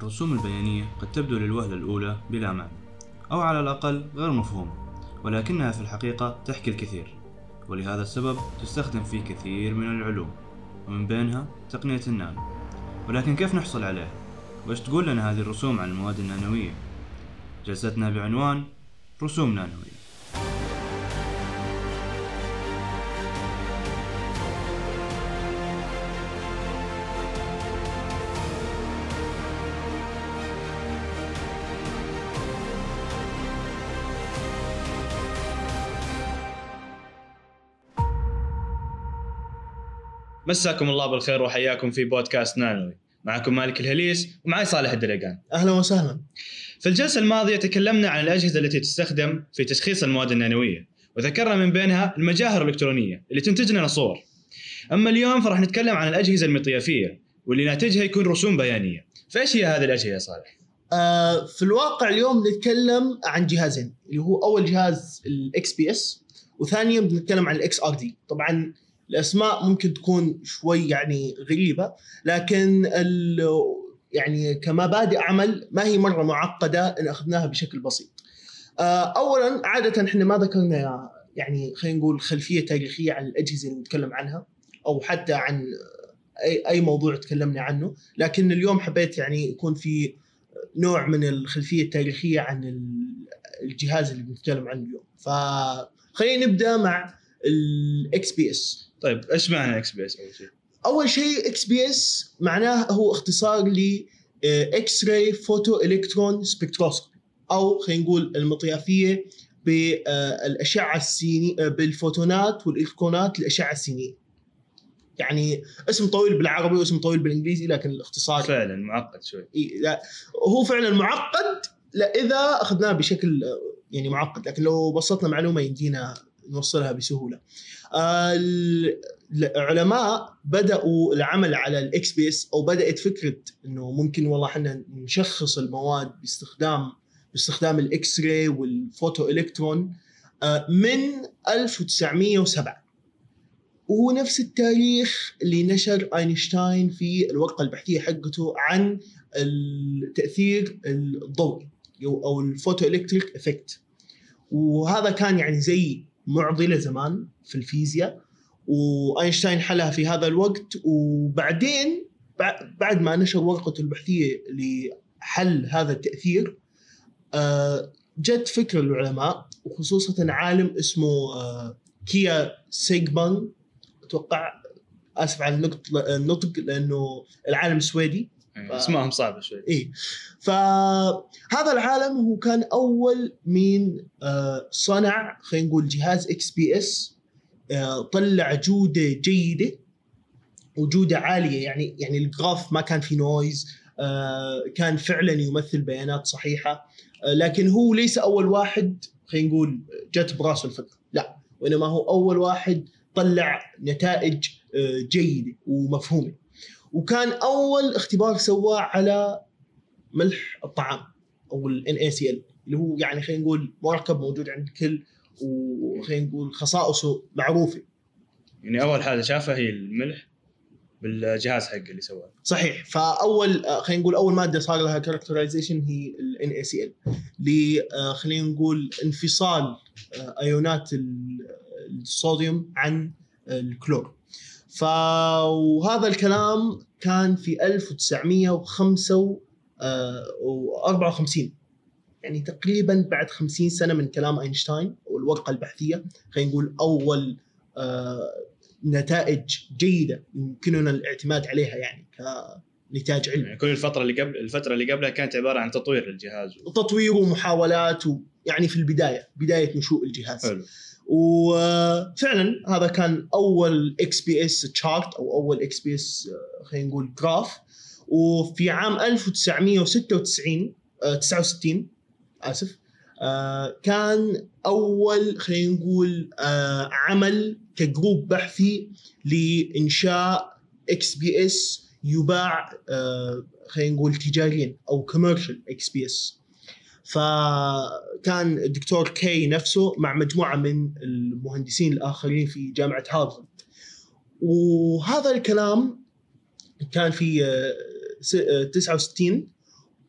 الرسوم البيانية قد تبدو للوهلة الأولى بلا معنى أو على الأقل غير مفهومة ولكنها في الحقيقة تحكي الكثير ولهذا السبب تستخدم في كثير من العلوم ومن بينها تقنية النانو ولكن كيف نحصل عليها؟ وإيش تقول لنا هذه الرسوم عن المواد النانوية؟ جلستنا بعنوان رسوم نانوية مساكم الله بالخير وحياكم في بودكاست نانوي. معكم مالك الهليس ومعي صالح الدلقان أهلا وسهلا. في الجلسة الماضية تكلمنا عن الأجهزة التي تستخدم في تشخيص المواد النانوية وذكرنا من بينها المجاهر الإلكترونية اللي تنتج لنا صور أما اليوم فراح نتكلم عن الأجهزة المطيافية واللي ناتجها يكون رسوم بيانية. فإيش هي هذه الأجهزة يا صالح؟ آه في الواقع اليوم نتكلم عن جهازين اللي هو أول جهاز ال XPS وثانيا بنتكلم عن ال XRD طبعا الأسماء ممكن تكون شوي يعني غريبة لكن يعني كمبادئ عمل ما هي مرة معقدة إن أخذناها بشكل بسيط. آه، اولا عادة إحنا ما ذكرنا يعني خلينا نقول خلفية تاريخية عن الأجهزة اللي نتكلم عنها أو حتى عن أي أي موضوع تكلمنا عنه، لكن اليوم حبيت يعني يكون في نوع من الخلفية التاريخية عن ال- الجهاز اللي بنتكلم عنه اليوم. فخلينا نبدأ مع ال XPS. طيب إيش معنى XPS أول شيء؟ أول شيء XPS معناه هو اختصار ل X-ray photoelectron spectroscopy أو خلينا نقول المطيافية بالاشعه السينيه بالفوتونات والإلكترونات الاشعه السينية. يعني اسم طويل بالعربي واسم طويل بالإنجليزي لكن الاختصار فعلا معقد شوي إيه، لا هو فعلا معقد لا اذا أخذناه بشكل آه، يعني معقد لكن لو بسطنا معلومة يمدينا نوصلها بسهولة. آه، ال- العلماء بدأوا العمل على ال XPS أو بدأت فكرة إنه ممكن والله إحنا نشخص المواد باستخدام باستخدام ال X-ray وال photoelectron من 1907 وهو نفس التاريخ اللي نشر أينشتاين في الورقة البحثية حقته عن التاثير الضوئي أو ال photoelectric effect وهذا كان يعني زي معضلة زمان في الفيزياء وأينشتاين حلها في هذا الوقت وبعدين بع- بعد ما نشر ورقته البحثية لحل هذا التأثير آه، جت فكره العلماء وخصوصا عالم اسمه آه، كاي سيجبان أتوقع آسف على النطق النطق لأنه العالم سويدي يعني اسمائهم صعبة شوي. إيه. فهذا العالم هو كان أول مين آه، صنع خلينا نقول جهاز XPS طلع جودة جيدة وجودة عالية. يعني يعني ال graph ما كان في noise آه، كان فعلا يمثل بيانات صحيحة. آه، لكن هو ليس أول واحد خلينا نقول جت براسه الفكرة. لا وإنما هو أول واحد طلع نتائج آه، جيدة ومفهومة. وكان أول اختبار سواه على ملح الطعام أو ال NaCl اللي هو يعني خلينا نقول مركب موجود عند الكل وخلينا نقول خصائصه معروفة. يعني أول حاجة شافها هي الملح بالجهاز حقه اللي سواه. صحيح. فأول آه، خلينا نقول أول مادة صار لها كاركترايزيشن هي ال NaCl ل آه، خلينا نقول انفصال آه، ايونات ال- الصوديوم عن الكلور. فهذا الكلام كان في 1954 يعني تقريبا بعد 50 سنة من كلام أينشتاين والورقه البحثية خلينا نقول أول آه، نتائج جيدة يمكننا الاعتماد عليها يعني كنتاج علمي. يعني كل الفترة اللي قبل الفترة اللي قبلها كانت عبارة عن تطوير للجهاز تطوير ومحاولات يعني في البداية بداية نشوء الجهاز. حلو. وفعلا هذا كان أول XPS chart أو أول XPS خلينا نقول graph وفي عام 1996 آه، 69 آسف آه، كان أول خلينا نقول آه، عمل ك group بحثي لإنشاء XPS يباع آه، خلينا نقول تجاريا أو commercial XPS فكان الدكتور كي نفسه مع مجموعة من المهندسين الآخرين في جامعة هارفارد وهذا الكلام كان في آه، س- آه، 69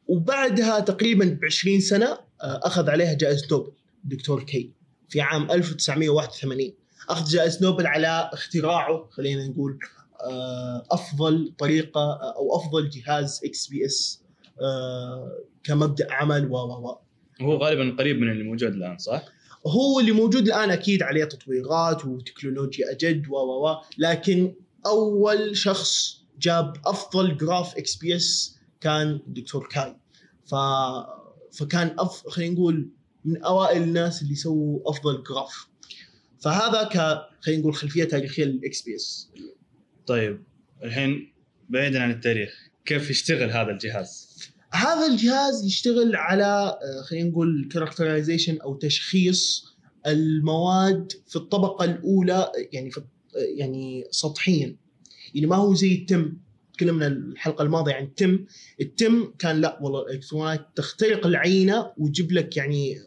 وبعدها تقريبا ب 20 سنة آه، أخذ عليها جائزة نوبل دكتور كي في عام 1981 أخذ جائزة نوبل على اختراعه خلينا نقول آه، أفضل طريقة آه، أو أفضل جهاز XPS كمبدأ عمل و و و. وهو غالبا قريب من اللي موجود الآن صح؟ هو اللي موجود الآن أكيد عليه تطويرات وتكنولوجيا أجد و و و. لكن أول شخص جاب أفضل graph XPS كان دكتور كاي. ف فكان أف... خلينا نقول من أوائل الناس اللي سووا أفضل graph فهذا ك خلينا نقول خلفية تاريخية لل XPS طيب الحين بعيدا عن التاريخ كيف يشتغل هذا الجهاز؟ هذا الجهاز يشتغل على آه، خلينا نقول كاركترايزيشن أو تشخيص المواد في الطبقة الأولى يعني في يعني سطحيا. يعني ما هو زي التم. تكلمنا الحلقة الماضية عن التم. التم كان لا والله الالكترونات تخترق العينة وتجيب لك يعني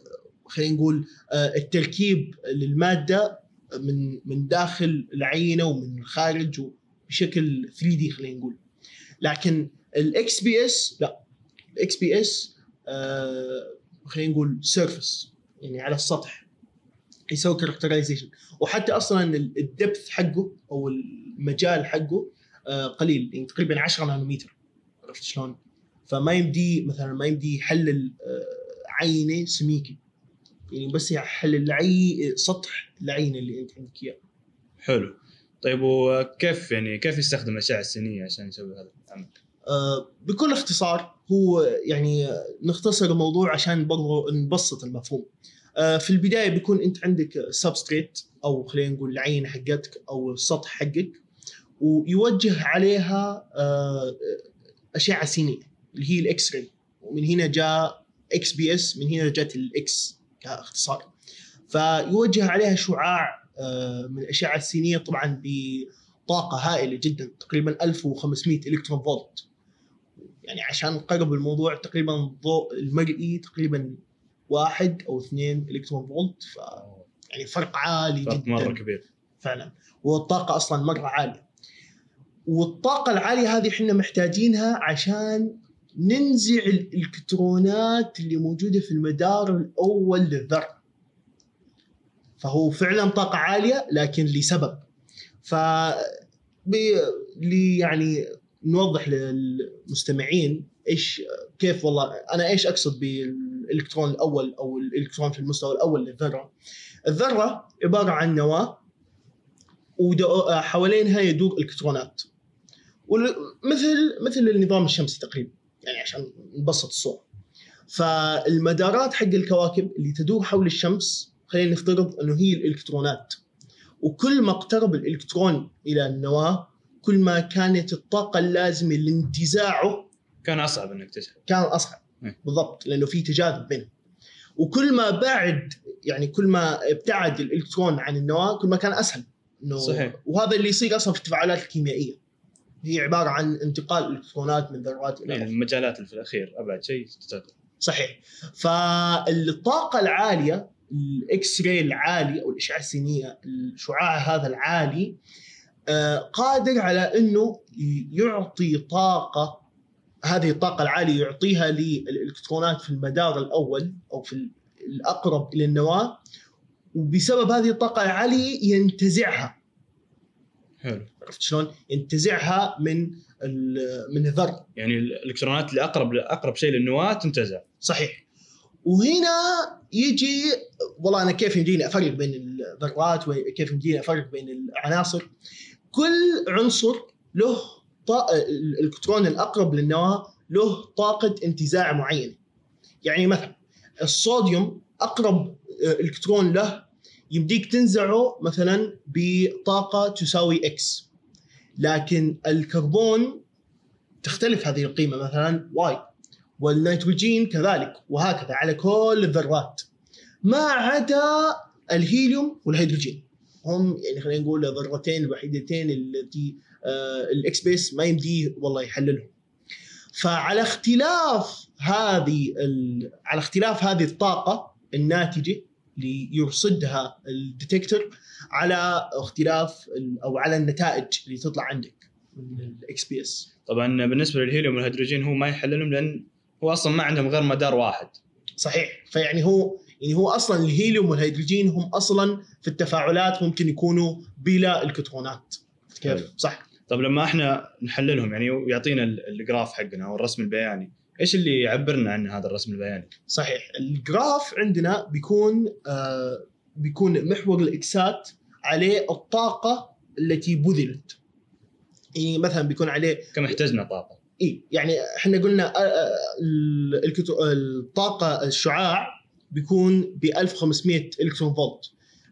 خلينا نقول آه، التركيب للمادة من من داخل العينة ومن الخارج بشكل 3 D خلينا نقول. لكن ال XPS لا. ال XPS خلينا نقول surface يعني على السطح يسوي characterization وحتى أصلا ال depth حقه أو المجال حقه آه، قليل يعني تقريبا 10 نانومتر. عرفت شلون؟ فما يمدي مثلا ما يمدي يحلل آه، عينة سميكة. يعني بس يحلل العي سطح العين اللي أنت عندك إياه. حلو. طيب وكيف يعني كيف يستخدم الأشعة السينيه عشان يسوي هذا العمل؟ آه، بكل اختصار هو يعني نختصر الموضوع عشان برضو نبسط المفهوم. آه، في البداية بيكون أنت عندك سبستريت أو خلينا نقول العين حقتك أو السطح حقك ويوجه عليها آه، أشعة سينية اللي هي ال X-ray ومن هنا جاء XPS من هنا جت ال X كاختصار. فيوجه عليها شعاع من الاشعه السينيه طبعا بطاقة هائلة جدا تقريبا 1500 إلكترون فولت. يعني عشان نقرب الموضوع تقريبا الضوء المرئي تقريبا واحد أو اثنين الكترون فولت ف يعني فرق عالي فرق جدا. مره كبير. فعلا. والطاقة أصلا مرة عالية. والطاقة العالية هذه إحنا محتاجينها عشان ننزع الإلكترونات اللي موجودة في المدار الأول للذره فهو فعلا طاقة عالية لكن لسبب. ف يعني نوضح للمستمعين إيش كيف والله أنا إيش أقصد بالإلكترون الأول أو الإلكترون في المستوى الأول للذرة. الذرة عبارة عن نواة وحوالينها يدور إلكترونات. مثل مثل النظام الشمسي تقريبا يعني عشان نبسط الصورة. فالمدارات حق الكواكب اللي تدور حول الشمس خلينا نفترض إنه هي الإلكترونات. وكل ما اقترب الإلكترون إلى النواة كل ما كانت الطاقة اللازمة لانتزاعه كان أصعب إنك تسحب كان أصعب. إيه. بالضبط لأنه في تجاذب بينهم. وكل ما بعد يعني كل ما ابتعد الإلكترون عن النواة كل ما كان أسهل. إنه صحيح. وهذا اللي يصير أصلا في التفاعلات الكيميائية. هي عبارة عن انتقال الإلكترونات من ذرات إلى يعني. المجالات في الأخير. أبعد شيء تتذكر صحيح. فالطاقة العالية الاكس راي العالي أو الأشعة السينية الشعاع هذا العالي آه، قادر على إنه يعطي طاقة هذه الطاقة العالية يعطيها للإلكترونات في المدار الأول أو في الأقرب إلى النواة وبسبب هذه الطاقة العالية ينتزعها. حلو. عرفت شلون؟ ينتزعها من من الذره يعني الإلكترونات اللي اقرب اقرب شيء للنواة تنتزع. صحيح. وهنا يجي والله أنا كيف يمديني أفرق بين الذرات وكيف يمديني أفرق بين العناصر؟ كل عنصر له طا... الالكترون الأقرب للنواة له طاقة انتزاع معينه يعني مثلا الصوديوم أقرب الكترون له يمديك تنزعه مثلا بطاقة تساوي X لكن الكربون تختلف هذه القيمة مثلا Y والنيتروجين كذلك وهكذا على كل الذرات. ما عدا الهيليوم والهيدروجين. هم يعني خلينا نقول الذرتين الوحيدتين التي آه ال XPS ما يمديه والله يحللهم. فعلى اختلاف هذه على اختلاف هذه الطاقة الناتجة اللي يرصدها ال detector على اختلاف أو على النتائج اللي تطلع عندك من ال XPS. طبعا بالنسبة للهيليوم والهيدروجين هو ما يحللهم لأن هو أصلا ما عندهم غير مدار واحد. صحيح. فيعني هو يعني هو أصلا الهيليوم والهيدروجين هم أصلا في التفاعلات ممكن يكونوا بلا الكترونات حلو. كيف صح طب لما إحنا نحللهم يعني ويعطينا ال- ال graph حقنا أو الرسم البياني إيش اللي يعبرنا عن هذا الرسم البياني؟ صحيح ال graph عندنا بيكون آه بيكون محور الإكسات عليه الطاقة التي بذلت يعني مثلا بيكون عليه كم احتجنا طاقة؟ اي يعني إحنا قلنا آه، آه، الطاقة الشعاع بيكون ب 1500 إلكترون فولت.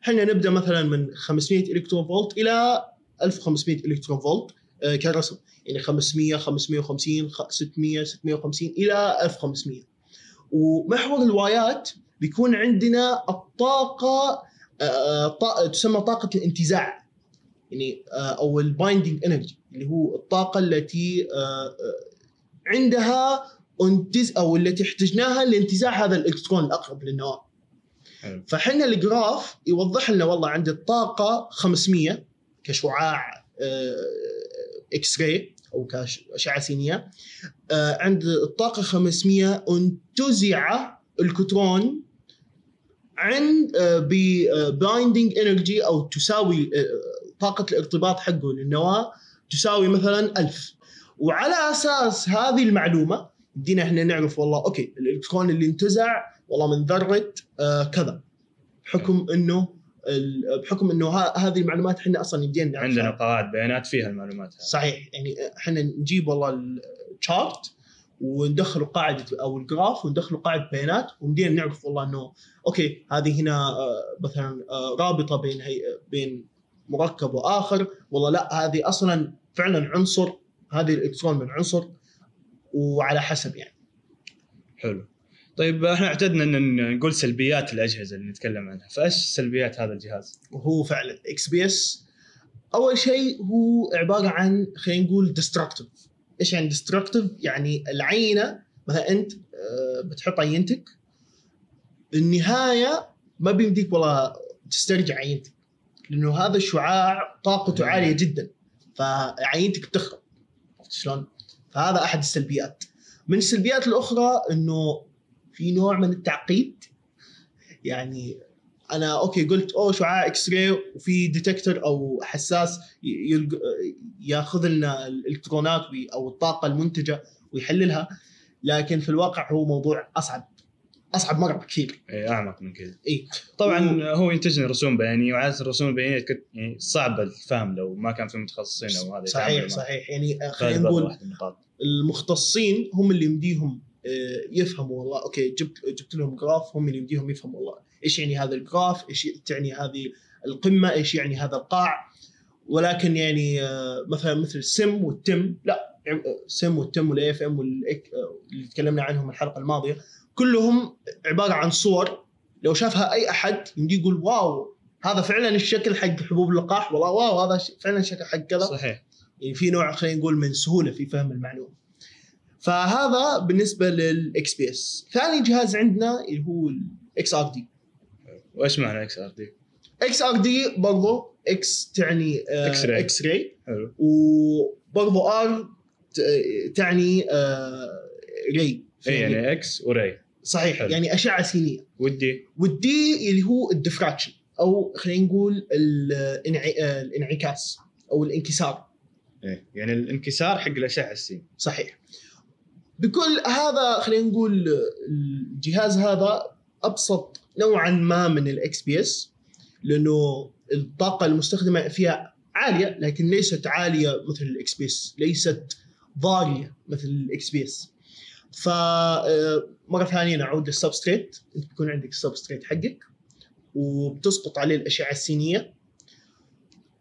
إحنا نبدأ مثلا من 500 إلكترون فولت إلى 1500 إلكترون فولت آه، كرسم. يعني 500 550 خ- 600 650 إلى 1500 ومحور الوايات بيكون عندنا الطاقة آه، طا- تسمى طاقة الانتزاع. يعني آه، أو ال binding energy اللي هو الطاقة التي آه، آه، عندها انتز أو التي احتجناها لانتزاع هذا الإلكترون الأقرب للنواه حلو. فحنا ال graph يوضح لنا والله عندي الطاقة 500 كشعاع آه، X-ray أو كأشعة سينية. آه، عند الطاقة 500 انتزع الكترون عن binding energy أو تساوي آه، طاقة الارتباط حقه للنواة تساوي مثلا 1000 وعلى أساس هذه المعلومة بدينا إحنا نعرف والله okay الالكترون اللي انتزع والله من ذرة آه كذا. بحكم إنه بحكم إنه هذه المعلومات إحنا أصلا يمدينا نعرفها. عندنا قواعد بيانات فيها المعلومات هذه. صحيح يعني إحنا نجيب والله ال chart وندخل قاعدة أو ال graph وندخل قاعدة بيانات ومدينا نعرف والله إنه okay هذه هنا آه، مثلا آه، رابطة بين هي بين مركب وآخر. والله لا هذه أصلا فعلا عنصر هذه الالكترون من عنصر. وعلى حسب يعني. حلو. طيب إحنا اعتدنا إن نقول سلبيات الأجهزة اللي نتكلم عنها. فإيش سلبيات هذا الجهاز؟ وهو فعلا XPS أول شيء هو عبارة عن خلينا نقول destructive إيش يعني destructive يعني العينة مثلا أنت آه، بتحط عينتك. النهايه ما بيمديك والله تسترجع عينتك لأنه هذا الشعاع طاقته مم. عالية جدا. فعينتك بتخرب. شلون؟ فهذا أحد السلبيات. من السلبيات الأخرى إنه في نوع من التعقيد. يعني أنا okay قلت أوه شعاع X-ray وفي detector أو حساس ياخذ لنا الإلكترونات أو الطاقة المنتجة ويحللها. لكن في الواقع هو موضوع أصعب. أصعب مره بكثير اي أعمق من كذا. اي طبعا هو ينتج رسوم بيانية وعادة الرسوم البيانية كت- يعني صعب الفهم لو ما كان في متخصصين أو هذا صحيح صحيح. يعني آه،. خلينا نقول المختصين هم اللي يمديهم آه، يفهموا والله okay جبت جبت لهم graph هم اللي يمديهم يفهموا والله إيش يعني هذا ال graph إيش تعني هذه القمة إيش يعني هذا القاع. ولكن يعني آه، مثلا مثل ال SEM وال TEM لا SEM وال TEM وال AFM اللي تكلمنا عنهم الحلقة الماضية كلهم عبارة عن صور لو شافها أي أحد يمدي يقول wow هذا فعلا الشكل حق حبوب اللقاح والله wow هذا فعلا شكل حق كذا صحيح يعني في نوع خلينا نقول من سهولة في فهم المعلومة. فهذا بالنسبة لل XPS. ثاني جهاز عندنا اللي هو ال XRD. وإيش معنى إكس ار دي؟ إكس ار دي برضه إكس تعني آه X-ray. X-ray حلو وبرضه R تعني آه ray إيه يعني X و ray صحيح حلو. يعني أشعة سينية. و D. وال D اللي هو ال diffraction أو خلينا نقول آه، الانعكاس أو الانكسار. إيه. يعني الانكسار حق الأشعة السين صحيح. بكل هذا خلينا نقول الجهاز هذا أبسط نوعا ما من ال XPS لأنه الطاقة المستخدمة فيها عالية لكن ليست عالية مثل ال XPS ليست ضاريه مثل ال X ف آه، مرة ثانية نعود لل substrate. أنت بيكون عندك ال substrate حقك وبتسقط عليه الأشعة السينية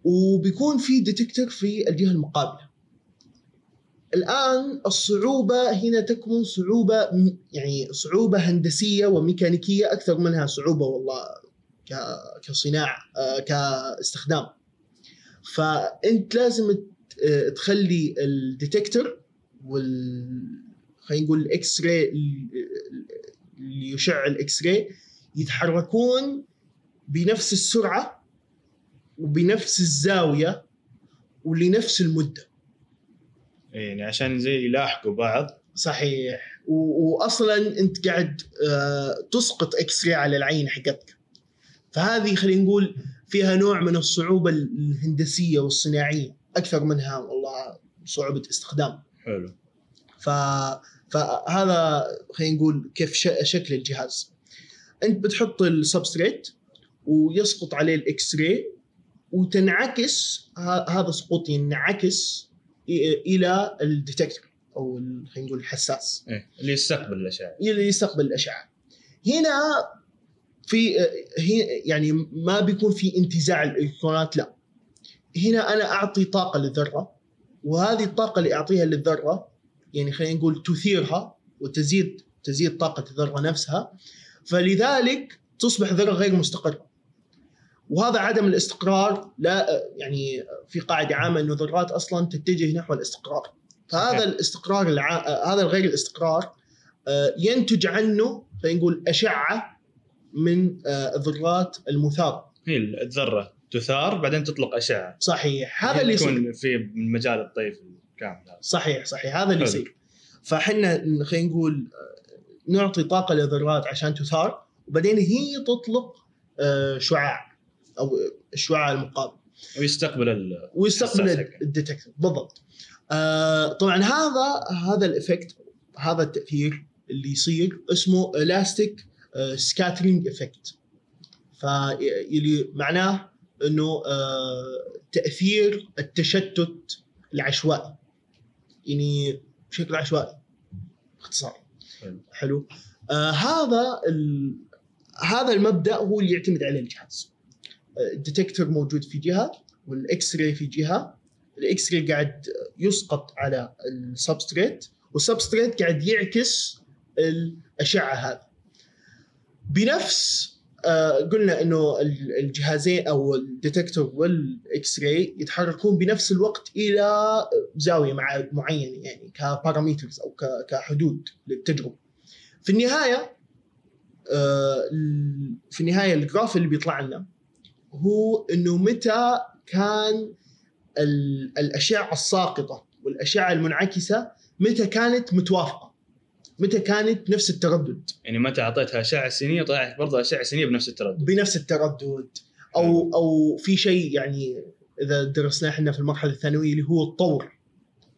وبيكون في detector في الجهة المقابلة. الآن الصعوبة هنا تكمن صعوبة يعني صعوبة هندسية وميكانيكية أكثر منها صعوبة والله كصناعة آه، كاستخدام. فأنت لازم تخلي ال detector وال خلينا نقول ال X-ray اللي يشع ال X-ray يتحركون بنفس السرعة وبنفس الزاوية ولنفس المدة. إيه، يعني عشان زي يلاحقوا بعض. صحيح. و- واصلا أنت قاعد آه، تسقط إكس راي على العين حقتك. فهذه خلينا نقول فيها نوع من الصعوبة الهندسية والصناعية. أكثر منها والله صعوبة استخدام. حلو. ف... فهذا خلينا نقول كيف ش... شكل الجهاز. أنت بتحط ال substrate ويسقط عليه ال X-ray وتنعكس ه... هذا سقوط ينعكس إلى ال detector أو خلينا نقول الحساس. إيه اللي يستقبل الأشعة. اللي يستقبل الأشعة. هنا في هي يعني ما بيكون في انتزاع الإلكترونات لا. هنا أنا أعطي طاقة للذرة وهذه الطاقة اللي أعطيها للذرة يعني خلينا نقول تثيرها وتزيد تزيد طاقة الذرة نفسها فلذلك تصبح ذرة غير مستقرة. وهذا عدم الاستقرار لا يعني في قاعدة عامة إنه الذرات أصلا تتجه نحو الاستقرار. فهذا. الاستقرار الع... هذا الغير الاستقرار آه، ينتج عنه خلينا نقول أشعة من آه، الذرات المثاره هي الذرة. تثار بعدين تطلق أشعة. صحيح. هذا اللي يصير. في مجال الطيف الكامل هذا. صحيح صحيح. هذا اللي. يصير. فاحنا خلينا نقول آه، نعطي طاقة للذرات عشان تثار وبعدين هي تطلق آه، شعاع أو الشعاع المقابل ويستقبل ال... ويستقبل. ال detector. بالضبط. آه طبعا هذا هذا ال effect هذا التأثير اللي يصير اسمه elastic scattering effect فاللي معناه إنه آه تأثير التشتت العشوائي. يعني بشكل عشوائي باختصار. حلو. آه هذا. هذا المبدأ هو اللي يعتمد عليه الجهاز. آه، ال detector موجود في جهة وال X-ray في جهة. ال X-ray قاعد يسقط على ال substrate وال substrate قاعد يعكس الأشعة هذه. بنفس قلنا إنه ال- الجهازين أو ال detector وال X-ray يتحركون بنفس الوقت إلى زاوية مع معينة يعني كبارامترز أو كحدود للتجربة. في النهاية آه في النهاية الجراف اللي بيطلع لنا هو إنه متى كان ال- الأشعة الساقطة والأشعة المنعكسة متى كانت متوافقة. متى كانت نفس التردد؟ يعني متى أعطيتها أشعة سينية طلعت برضه أشعة سينية بنفس التردد. بنفس التردد. أو أو في شيء يعني إذا درسناه إحنا في المرحلة الثانوية اللي هو الطور.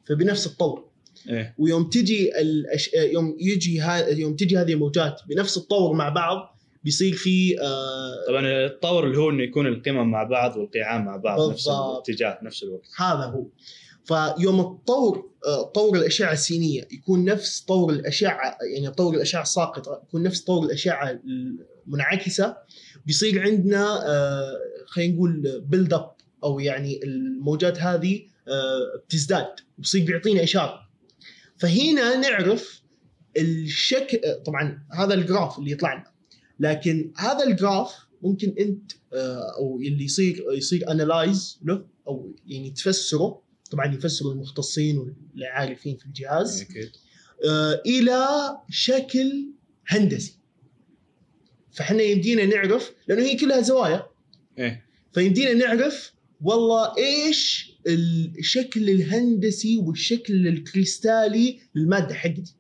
فبنفس الطور. إيه. ويوم تجي الأش... يوم يجي ها... يوم تجي هذه الموجات بنفس الطور مع بعض بيصير في آه طبعا التطور اللي هو إنه يكون القمم مع بعض والقيعان مع بعض نفس بالضبط. الاتجاه في نفس الوقت. هذا هو. فيوم الطور آه، طور الأشعة السينية يكون نفس طور الأشعة يعني طور الأشعة الساقطه يكون نفس طور الأشعة المنعكسة. بيصير عندنا آه، خلينا نقول build up أو يعني الموجات هذه آه، بتزداد بيصير بيعطينا إشارة. فهنا نعرف الشكل طبعا هذا ال graph اللي يطلع لنا. لكن هذا ال graph ممكن أنت أو اللي يصير يصير analyze له أو يعني تفسره. طبعا يفسره المختصين واللي عارفين في الجهاز أكيد آه، إلى شكل هندسي. فإحنا يمدينا نعرف لأنه هي كلها زوايا. إيه. فيمدينا نعرف والله إيش الشكل الهندسي والشكل الكريستالي للمادة حقتي.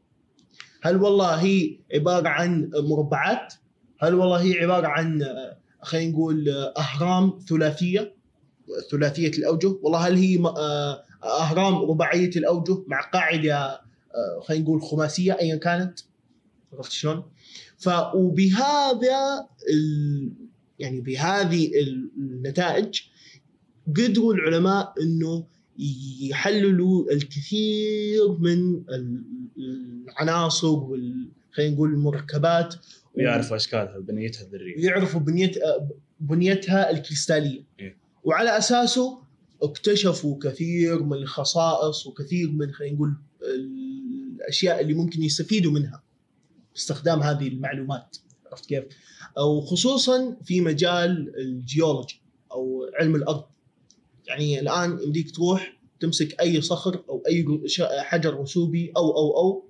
هل والله هي عبارة عن مربعات؟ هل والله هي عبارة عن آه، خلينا نقول آه، أهرام ثلاثية؟ ثلاثية الأوجه والله هل هي آه، أهرام رباعية الأوجه مع قاعدة آه، خلينا نقول خماسية ايا كانت عرفت شلون؟ ف وبهذا ال... يعني بهذه النتائج قدروا العلماء إنه يحللوا الكثير من ال- العناصر وال خلينا نقول المركبات ويعرفوا أشكالها بنيتها الذرية يعرفوا بنيت بنيتها الكريستالية إيه. وعلى أساسه اكتشفوا كثير من الخصائص وكثير من خلينا نقول الأشياء اللي ممكن يستفيدوا منها باستخدام هذه المعلومات. عرفت كيف؟ أو خصوصا في مجال الجيولوجي أو علم الأرض. يعني الآن يمديك تروح تمسك أي صخر أو أي حجر رسوبي أو أو أو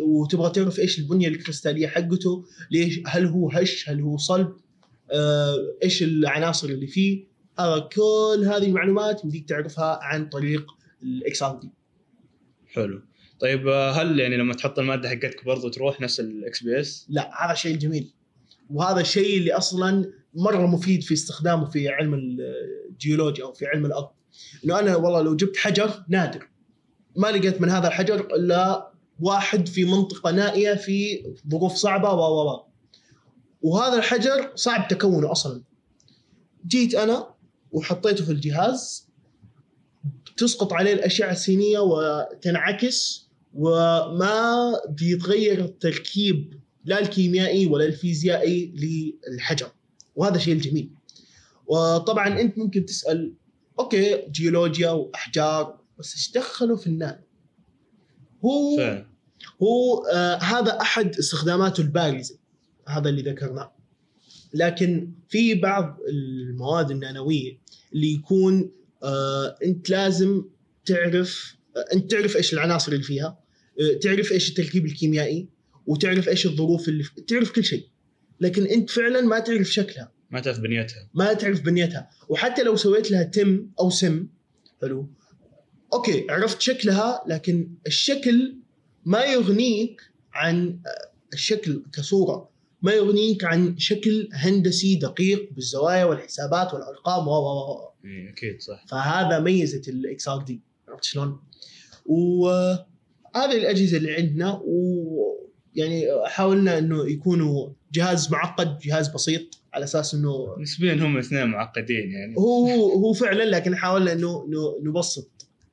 وتبغى تعرف إيش البنية الكريستالية حقته ليش؟ هل هو هش؟ هل هو صلب؟ آه، إيش العناصر اللي فيه؟ كل هذه المعلومات يمديك تعرفها عن طريق ال XRD. حلو. طيب آه، هل يعني لما تحط المادة حقتك برضو تروح نفس ال XPS؟ لا هذا شيء جميل. وهذا الشيء اللي أصلا مرة مفيد في استخدامه في علم الجيولوجيا أو في علم الأرض. إنه أنا والله لو جبت حجر نادر. ما لقيت من هذا الحجر إلا واحد في منطقة نائية في ظروف صعبة و. وهذا الحجر صعب تكونه أصلا. جيت أنا وحطيته في الجهاز تسقط عليه الأشعة السينية وتنعكس وما بيتغير التركيب لا الكيميائي ولا الفيزيائي للحجر. وهذا الشيء الجميل. وطبعا أنت ممكن تسأل أوكي جيولوجيا وأحجار بس إيش دخلوا في النانو؟ هو فعلا. هو آه هذا أحد استخداماته البارزة هذا اللي ذكرناه. لكن في بعض المواد النانوية اللي يكون آه انت لازم تعرف آه انت تعرف إيش العناصر اللي فيها آه تعرف إيش التركيب الكيميائي وتعرف إيش الظروف اللي تعرف كل شيء. لكن انت فعلا ما تعرف شكلها. ما تعرف بنيتها. ما تعرف بنيتها. وحتى لو سويت لها تم أو سم حلو. okay عرفت شكلها لكن الشكل ما يغنيك عن الشكل كصورة. ما يغنيك عن شكل هندسي دقيق بالزوايا والحسابات والأرقام و و إيه، أكيد صح. فهذا ميزة ال XRD. عرفت شلون؟ وهذه الأجهزة اللي عندنا ويعني حاولنا إنه يكونوا جهاز معقد جهاز بسيط على أساس إنه نسبيا هم اثنين معقدين يعني. هو هو فعلا لكن حاولنا إنه نبسط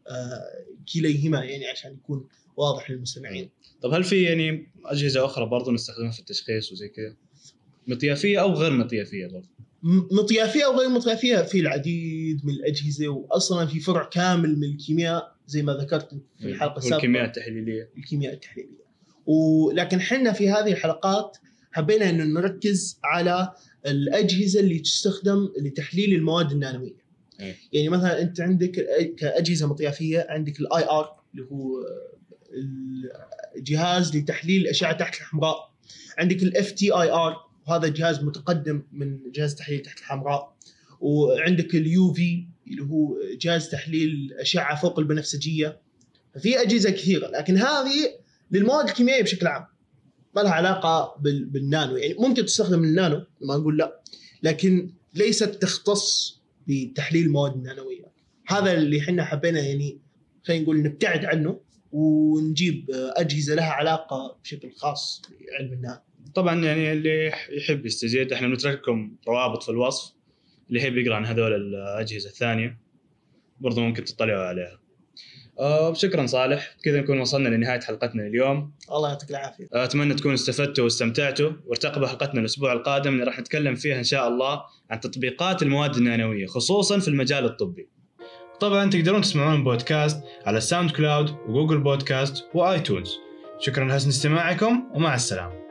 آه، كليهما يعني عشان يكون واضح للمستمعين. طب هل في يعني أجهزة أخرى برضو نستخدمها في التشخيص وزي كذا؟ مطيافية أو غير مطيافية برضو؟ م- مطيافية أو غير مطيافية في العديد من الأجهزة واصلا في فرع كامل من الكيمياء زي ما ذكرت في الحلقة السابقة. والكيمياء التحليلية. الكيمياء التحليلية. ولكن حنا في هذه الحلقات حبينا إنه نركز على الأجهزة اللي تستخدم لتحليل المواد النانوية. إيه. يعني مثلا أنت عندك كأجهزة مطيافية عندك ال IR اللي هو الجهاز لتحليل الأشعة تحت الحمراء. عندك ال FTIR وهذا جهاز متقدم من جهاز تحليل تحت الحمراء. وعندك ال UV اللي هو جهاز تحليل أشعة فوق البنفسجية. ففي أجهزة كثيرة لكن هذه للمواد الكيميائية بشكل عام ما لها علاقة بال- بالنانو. يعني ممكن تستخدم النانو ما نقول لا لكن ليست تختص بتحليل المواد النانويه هذا اللي إحنا حبينا يعني خلينا نقول نبتعد عنه ونجيب أجهزة لها علاقة بشكل خاص بعلم النانو طبعا يعني اللي يحب يستزيد إحنا بنترك لكم روابط في الوصف. اللي يحب يقرأ عن هذول الأجهزة الثانية برضو ممكن تطلعوا عليها. آه شكرا صالح كذا نكون وصلنا لنهاية حلقتنا اليوم الله يعطيك العافية أتمنى تكونوا استفدتوا واستمتعتوا وارتقبوا حلقتنا الأسبوع القادم اللي راح نتكلم فيها إن شاء الله عن تطبيقات المواد النانوية خصوصا في المجال الطبي. طبعا تقدرون تسمعون بودكاست على SoundCloud و Google Podcast و iTunes. شكرا لحسن استماعكم ومع السلامة.